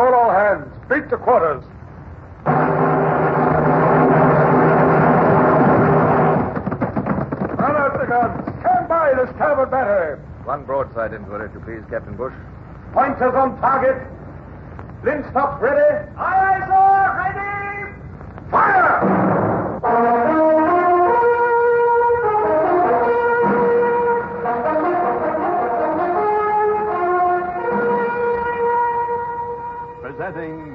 Call all hands. Beat to quarters. Run out the guns. Stand by to starboard battery. One broadside into it, if you please, Captain Bush. Pointers on target. Linstock ready. Aye, aye, sir. Ready. Fire!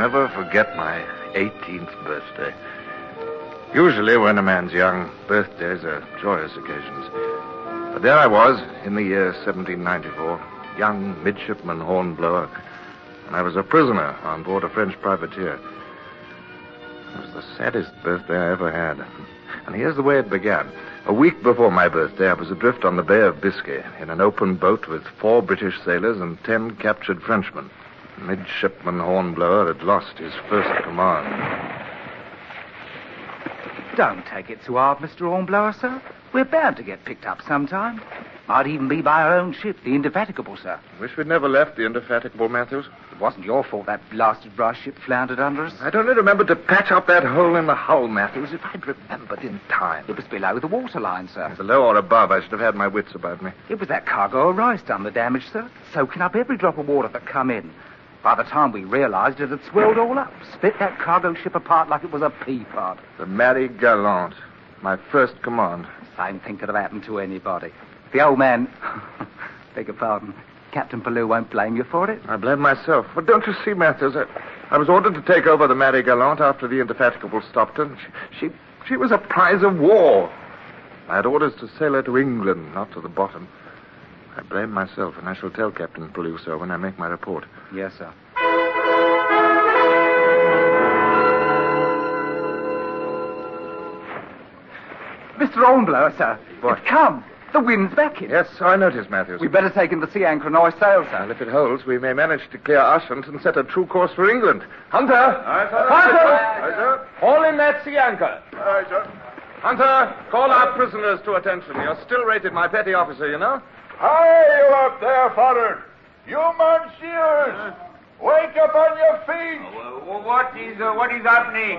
Never forget my 18th birthday. Usually, when a man's young, birthdays are joyous occasions. But there I was, in the year 1794, young midshipman Hornblower, and I was a prisoner on board a French privateer. It was the saddest birthday I ever had. And here's the way it began. A week before my birthday, I was adrift on the Bay of Biscay in an open boat with four British sailors and ten captured Frenchmen. Midshipman Hornblower had lost his first command. Don't take it too hard, Mr. Hornblower, sir. We're bound to get picked up sometime. Might even be by our own ship, the Indefatigable, sir. Wish we'd never left the Indefatigable, Matthews. It wasn't your fault that blasted brass ship floundered under us. I'd only remembered to patch up that hole in the hull, Matthews, if I'd remembered in time. It was below the waterline, sir. Below or above, I should have had my wits about me. It was that cargo of rice done the damage, sir, soaking up every drop of water that come in. By the time we realized it had swelled all up, split that cargo ship apart like it was a pea pod. The Mary Gallant, my first command. Same thing could have happened to anybody. The old man, Beg your pardon. Captain Pellew won't blame you for it. I blame myself. But don't you see, Matthews? I, I was ordered to take over the Mary Gallant after the Indefatigable stopped her. She, she, she was a prize of war. I had orders to sail her to England, not to the bottom. I blame myself, and I shall tell Captain Pellew so when I make my report. Yes, sir. Mr. Hornblower, sir. What? It's come. The wind's backing. Yes, I noticed, Matthews. We'd better take in the sea anchor and hoist sail, sir. Well, if it holds, we may manage to clear Ushant and set a true course for England. Hunter! Aye, sir. Hunter! Aye, sir. Haul in that sea anchor. Aye, sir. Hunter, call our prisoners to attention. You're still rated my petty officer, you know. Hi, you up there, Father. You monsieurs. Wake up on your feet. What is uh, what is happening?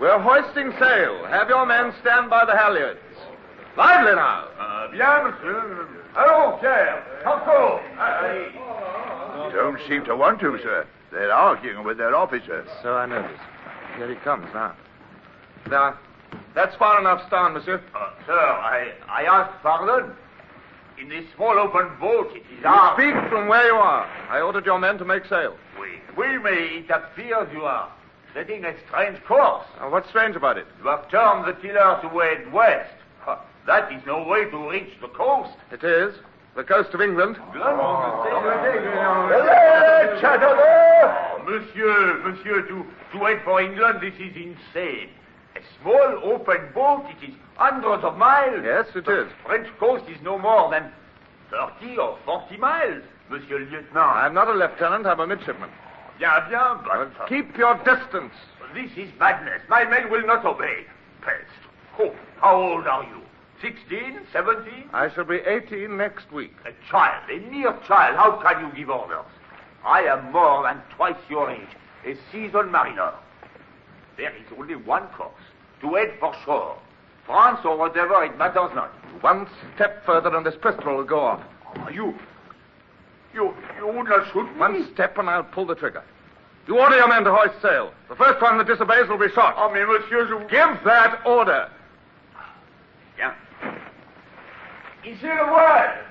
We're hoisting sail. Have your men stand by the halyards. Lively now. Uh, bien, monsieur. Hello, Chair. Control. Don't seem to want to, sir. They're arguing with their officers. So I noticed. Here he comes now. Now, that's far enough starn, monsieur. Uh, sir, I, I ask pardon. In this small open boat, it is hard. speak from where you are. I ordered your men to make sail. We, we may, it appears you are setting a strange course. Now, what's strange about it? You have turned the tiller to head west. Huh, That is no way to reach the coast. It is. The coast of England. Oh, monsieur, monsieur, to, to head for England, this is insane. Small open boat, it is hundreds of miles. Yes, it the is. French coast is no more than 30 or 40 miles, monsieur le lieutenant. I'm not a lieutenant, I'm a midshipman. Bien, bien, but Keep your distance. this is madness. My men will not obey. Pest. Oh, how old are you? 16, 17? I shall be 18 next week. A child, a mere child. How can you give orders? I am more than twice your age, a seasoned mariner. There is only one course, to head for shore. France or whatever, it matters not. One step further and this pistol will go off. Oh, you, you, you would not shoot me? One step and I'll pull the trigger. You order your men to hoist sail. The first one that disobeys will be shot. Oh, mais monsieur, je... Give that order. Bien. Ici le voile.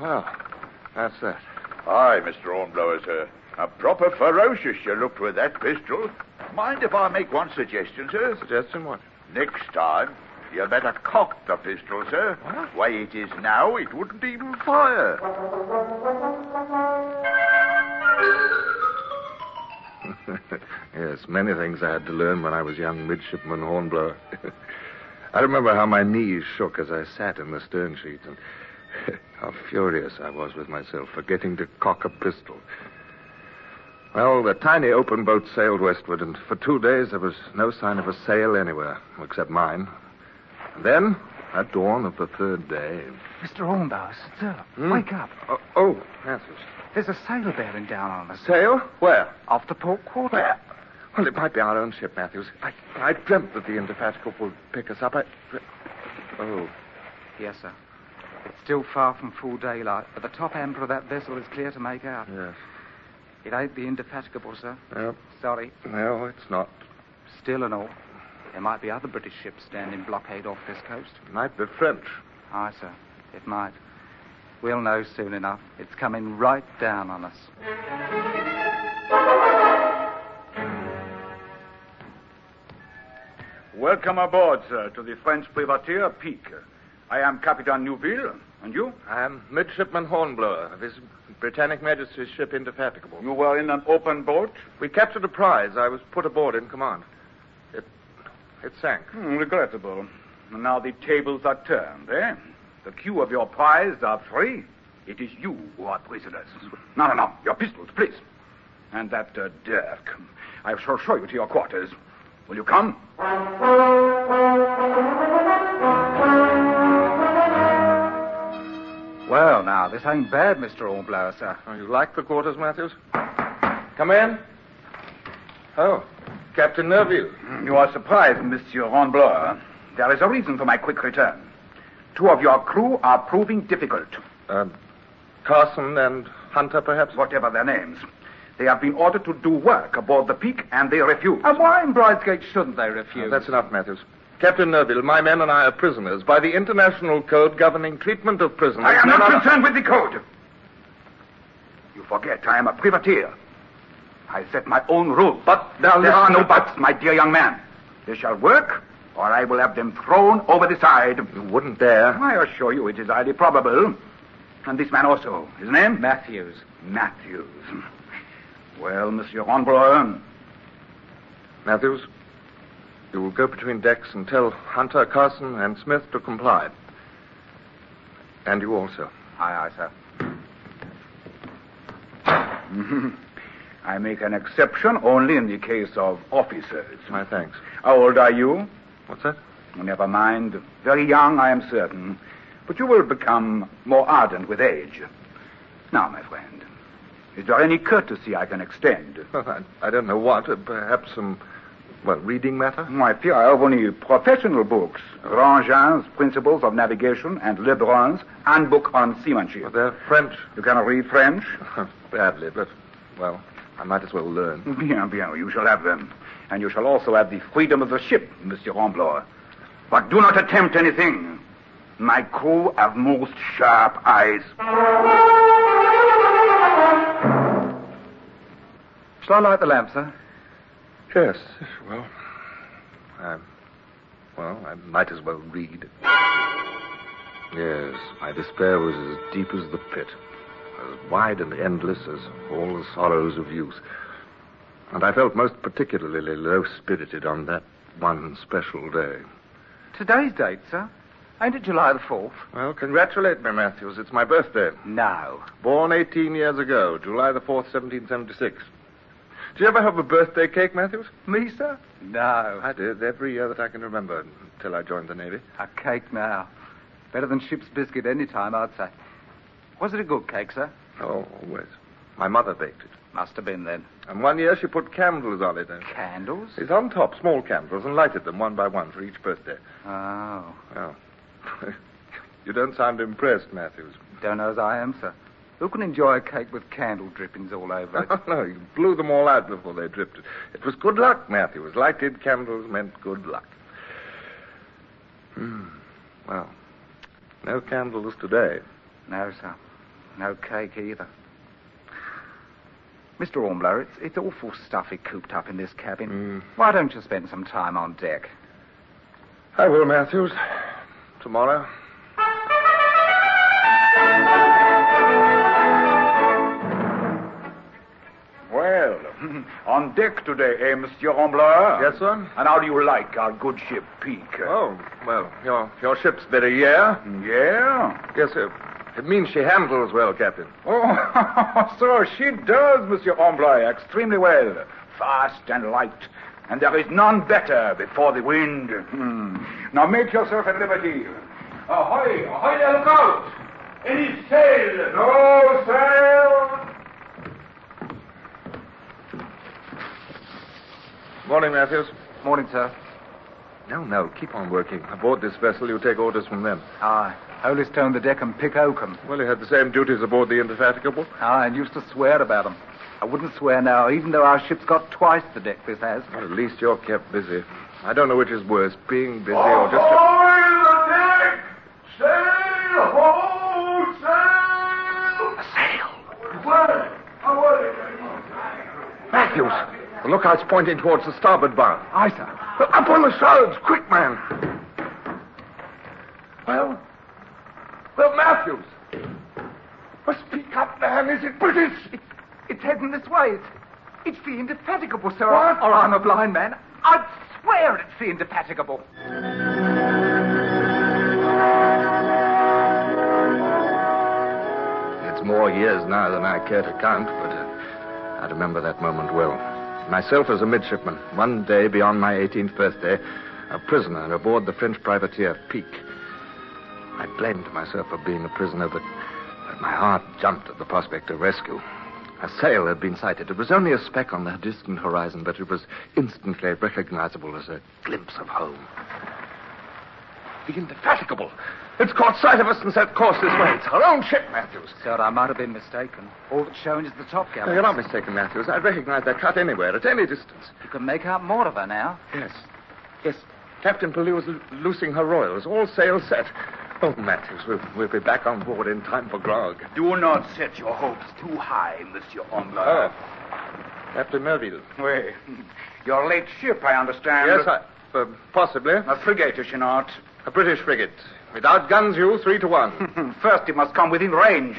Well, that's that. Aye, Mr. Hornblower, sir. A proper ferocious you looked with that pistol. Mind if I make one suggestion, sir? Suggestion what? Next time, you better cock the pistol, sir. Way it is now, it wouldn't even fire. yes, many things I had to learn when I was young midshipman Hornblower. I remember how my knees shook as I sat in the stern sheets and how furious I was with myself for getting to cock a pistol. Well, the tiny open boat sailed westward, and for two days there was no sign of a sail anywhere, except mine. And then, at dawn of the third day. Mr. Hornblower, sir, Hmm? wake up. Oh, oh Matthews. There's a sail bearing down on us. Sail? Where? Off the port quarter. Where? Well, it might be our own ship, Matthews. I, I dreamt that the Indefatigable would pick us up. I. Oh, Yes, sir. It's still far from full daylight, but the top amber of that vessel is clear to make out. yes. It ain't the Indefatigable, sir. No, Sorry. no, it's not. Still and all, there might be other British ships standing blockade off this coast. It might be French. Aye, sir. It might. We'll know soon enough. It's coming right down on us. Welcome aboard, sir, to the French privateer Pique. I am Captain Neuville, and you? I'm Midshipman Hornblower of His Britannic Majesty's ship Indefatigable. You were in an open boat? We captured a prize. I was put aboard in command. It, it sank. Hmm, regrettable. Now the tables are turned, eh? The crew of your prize are free. It is you who are prisoners. No, no, no. Your pistols, please. And that uh, dirk. I shall show you to your quarters. Will you come? Now, this ain't bad, Mr. Hornblower, sir. Oh, you like the quarters, Matthews? Come in. Oh, Captain Nerville. Mm, you are surprised, Monsieur Hornblower. There is a reason for my quick return. Two of your crew are proving difficult, Uh, Carson and Hunter, perhaps? whatever their names. They have been ordered to do work aboard the Pique, and they refuse. And why in Bridesgate shouldn't they refuse? Oh, that's enough, Matthews. Captain Nerville, my men and I are prisoners by the international code governing treatment of prisoners. I am not are- concerned with the code. You forget I am a privateer. I set my own rules. But now there are no buts, my dear young man. They shall work, or I will have them thrown over the side. You wouldn't dare. I assure you it is highly probable. And this man also. His name? Matthews. Matthews. Well, Monsieur Ronbrun, Matthews, you will go between decks and tell Hunter, Carson, and Smith to comply. And you also. Aye, aye, sir. I make an exception only in the case of officers. My thanks. How old are you? What's that? Never mind. Very young, I am certain. But you will become more ardent with age. Now, my friend, is there any courtesy I can extend? I, I don't know what. uh, Perhaps some, well, reading matter? My dear, I have only professional books. Rangin's Principles of Navigation and Lebrun's Handbook on Seamanship. Well, they're French. You cannot read French? Badly, but, well, I might as well learn. Bien, bien, you shall have them. And you shall also have the freedom of the ship, Monsieur Rambleur. But do not attempt anything. My crew have most sharp eyes. Shall I light the lamp, sir? Yes, well, I, well, I might as well read. Yes, my despair was as deep as the pit, as wide and endless as all the sorrows of youth. And I felt most particularly low-spirited on that one special day. Today's date, sir? Ain't it July the 4th? Well, congratulate me, Matthews. It's my birthday. No. Born 18 years ago, July the 4th, 1776. Did you ever have a birthday cake, Matthews? Me, sir? No. I did, every year that I can remember, until I joined the Navy. A cake now. Better than ship's biscuit any time, I'd say. Was it a good cake, sir? Oh, always. My mother baked it. Must have been then. And one year she put candles on it. And Candles? it's on top, small candles, and lighted them one by one for each birthday. Oh. Oh. you don't sound impressed, Matthews. Don't know as I am, sir. Who can enjoy a cake with candle drippings all over it? Oh, no, you blew them all out before they dripped. It was good luck, Matthews. Lighted candles meant good luck. Hmm. Well, no candles today. no, sir. No cake either. Mr. Hornblower, it's, it's awful stuffy cooped up in this cabin. Hmm. Why don't you spend some time on deck? I will, Matthews. Tomorrow. on deck today, eh, Monsieur Rambleur? Yes, sir? And how do you like our good ship, Pique? Oh, well, your, your ship's better, yeah? Yeah? Yes, sir. It means she handles well, Captain. Oh, so she does, Monsieur Rambleur, extremely well. Fast and light. And there is none better before the wind. Hmm. Now make yourself at liberty. Ahoy! Ahoy there, look out! Any sail? No sail! Morning, Matthews. Morning, sir. No, no, keep on working. Aboard this vessel, you take orders from them. Ah, Aye. Holystone the deck and pick oakum. Well, you had the same duties aboard the Indefatigable. Aye, and used to swear about them. I wouldn't swear now, even though our ship's got twice the deck this has. Well, at least you're kept busy. I don't know which is worse, being busy or just... Ahoy the deck! Sail! Hold sail! Sail! Where? Matthews! The lookout's pointing towards the starboard bow. Aye, sir. Well, up on the shrouds! Quick, man! Well? Well, Matthews! Well, speak up, man. Is it British? It's, it's heading this way. It's, it's the Indefatigable, sir. What? Or I'm a blind man. I'd swear it's the Indefatigable. It's more years now than I care to count, but uh, I remember that moment well. Myself as a midshipman, one day beyond my 18th birthday, a prisoner aboard the French privateer Pique. I blamed myself for being a prisoner, but, but my heart jumped at the prospect of rescue. A sail had been sighted. It was only a speck on the distant horizon, but it was instantly recognizable as a glimpse of home. The Indefatigable! It's caught sight of us and set course this way. It's our own ship, Matthews. Sir, I might have been mistaken. All that's showing is the top No, you're not mistaken, Matthews. I'd recognize that cut anywhere, at any distance. You can make out more of her now. Yes. Yes. Captain Pellew is lo- loosing her royals, all sails set. Oh, Matthews, we'll, we'll be back on board in time for grog. Do not set your hopes too high, Monsieur Oh, Hornblower. Captain Merville. Wait. Your late ship, I understand. Yes, I, uh, possibly. A frigate, is she not? A British frigate. Without guns, you, three to one. First, it must come within range.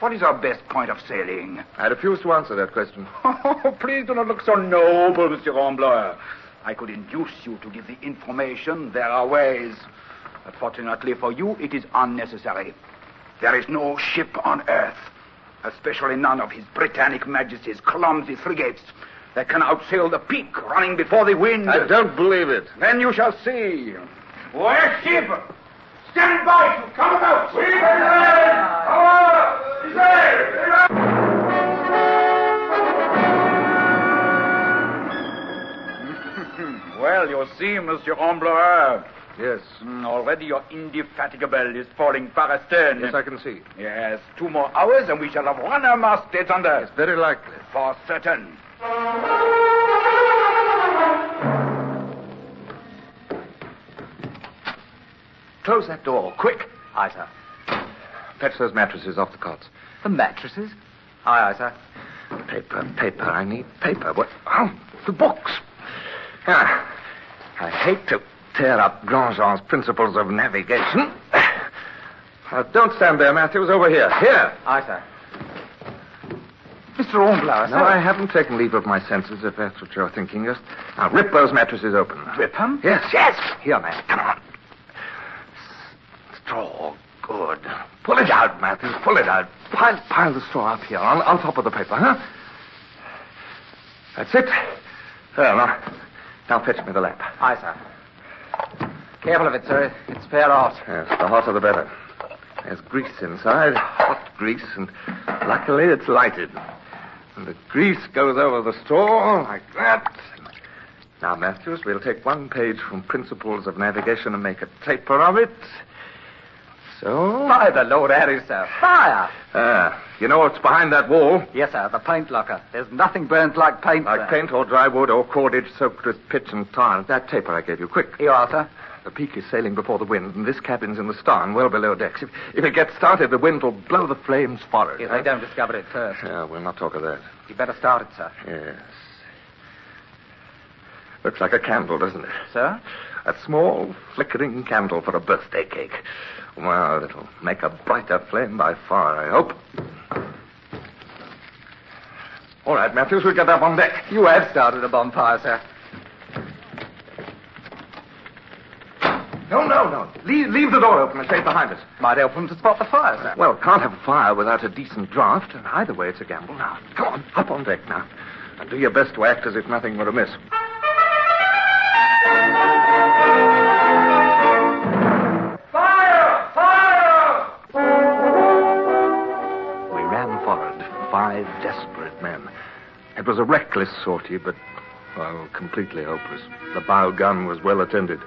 What is our best point of sailing? I refuse to answer that question. Oh, please do not look so noble, Monsieur Hornblower. I could induce you to give the information. There are ways. But fortunately for you, it is unnecessary. There is no ship on earth, especially none of His Britannic Majesty's clumsy frigates, that can outsail the Pique running before the wind. I don't believe it. Then you shall see. Wear ship? Stand by to come about. We Well, you see, Monsieur Hornblower. Yes. Mm, Already your indefatigable is falling far astern. Yes, I can see. Yes, two more hours and we shall have run our mastheads under. It's very likely. For certain. Close that door, quick. Aye, sir. Fetch those mattresses off the cots. The mattresses? Aye, aye, sir. Paper, paper. I need paper. What? Oh, the books. Ah, I hate to tear up Grandjean's principles of navigation. Uh, don't stand there, Matthews. Over here. Here. Aye, sir. Mr. Hornblower, No, I haven't taken leave of my senses, if that's what you're thinking. Just now, rip those mattresses open. Rip them? Yes, yes. Here, man. Come on. Good. Pull it out, Matthews. Pull it out. Pile, pile the straw up here on, on top of the paper, huh? That's it. There, now. Now fetch me the lamp. Aye, sir. Careful of it, sir. It's fair hot. Yes, the hotter the better. There's grease inside, hot grease, and luckily it's lighted. And the grease goes over the straw like that. Now, Matthews, we'll take one page from Principles of Navigation and make a taper of it. So. By the Lord Harry, sir. Fire! Ah, you know what's behind that wall? Yes, sir, the paint locker. There's nothing burns like paint, Like sir. paint or dry wood or cordage soaked with pitch and tar. That taper I gave you. Quick. Here you are, sir. The Pique is sailing before the wind, and this cabin's in the starn, well below decks. If, if it gets started, the wind will blow the flames forward. If they don't discover it first. Yeah, we'll not talk of that. You better start it, sir. Yes. Looks like a candle, doesn't it? Sir? A small, flickering candle for a birthday cake. Well, it'll make a brighter flame by far, I hope. All right, Matthews, we'll get up on deck. You have started a bonfire, sir. No, no, no. Leave, leave the door open and stay behind us. Might help them to spot the fire, sir. Well, can't have a fire without a decent draft, and either way it's a gamble. Now, come on, up on deck now. And do your best to act as if nothing were amiss. It was a reckless sortie, but, well, completely hopeless. The bow gun was well attended.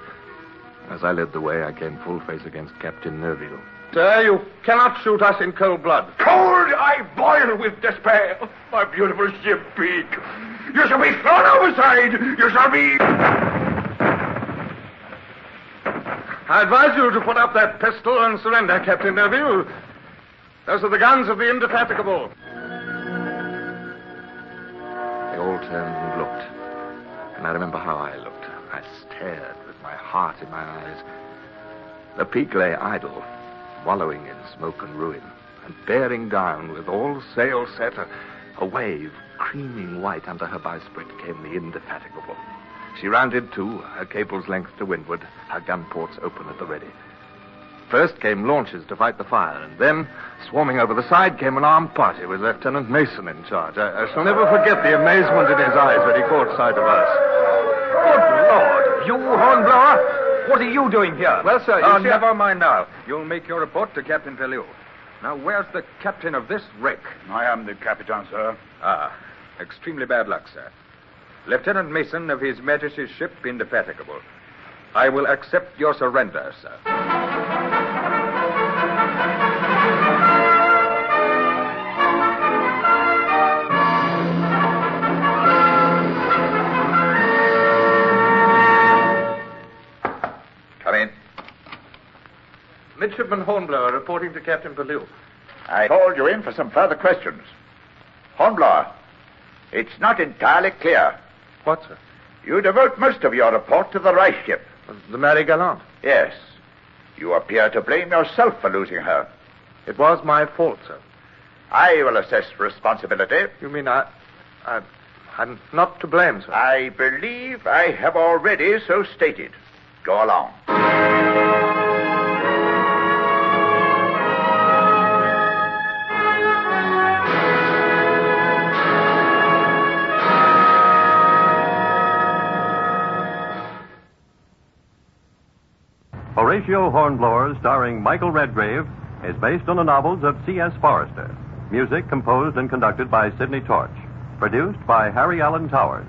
As I led the way, I came full face against Captain Nerville. Sir, you cannot shoot us in cold blood. Cold, I boil with despair. My beautiful ship Pique. You shall be thrown overside. You shall be. I advise you to put up that pistol and surrender, Captain Nerville. Those are the guns of the Indefatigable. Turned and looked. And I remember how I looked. I stared with my heart in my eyes. The Pique lay idle, wallowing in smoke and ruin, and bearing down with all sail set, a, a wave creaming white under her bowsprit came the Indefatigable. She rounded to, her cable's length to windward, her gun ports open at the ready. First came launches to fight the fire, and then, swarming over the side, came an armed party with Lieutenant Mason in charge. I, I shall never forget the amazement in his eyes when he caught sight of us. Good Lord! You, hornblower? What are you doing here? Well, sir, you oh, see- never mind now. You'll make your report to Captain Pellew. Now, where's the captain of this wreck? I am the captain, sir. Ah, extremely bad luck, sir. Lieutenant Mason of His Majesty's ship Indefatigable. I will accept your surrender, sir. Come in. Midshipman Hornblower reporting to Captain Pellew. I called you in for some further questions. Hornblower, it's not entirely clear. What, sir? You devote most of your report to the Reich ship. The Mary Gallant. Yes. You appear to blame yourself for losing her. It was my fault, sir. I will assess responsibility. You mean I... I... I'm not to blame, sir. I believe I have already so stated. Go along. Horatio Hornblower, starring Michael Redgrave, is based on the novels of C.S. Forester. Music composed and conducted by Sidney Torch. Produced by Harry Alan Towers.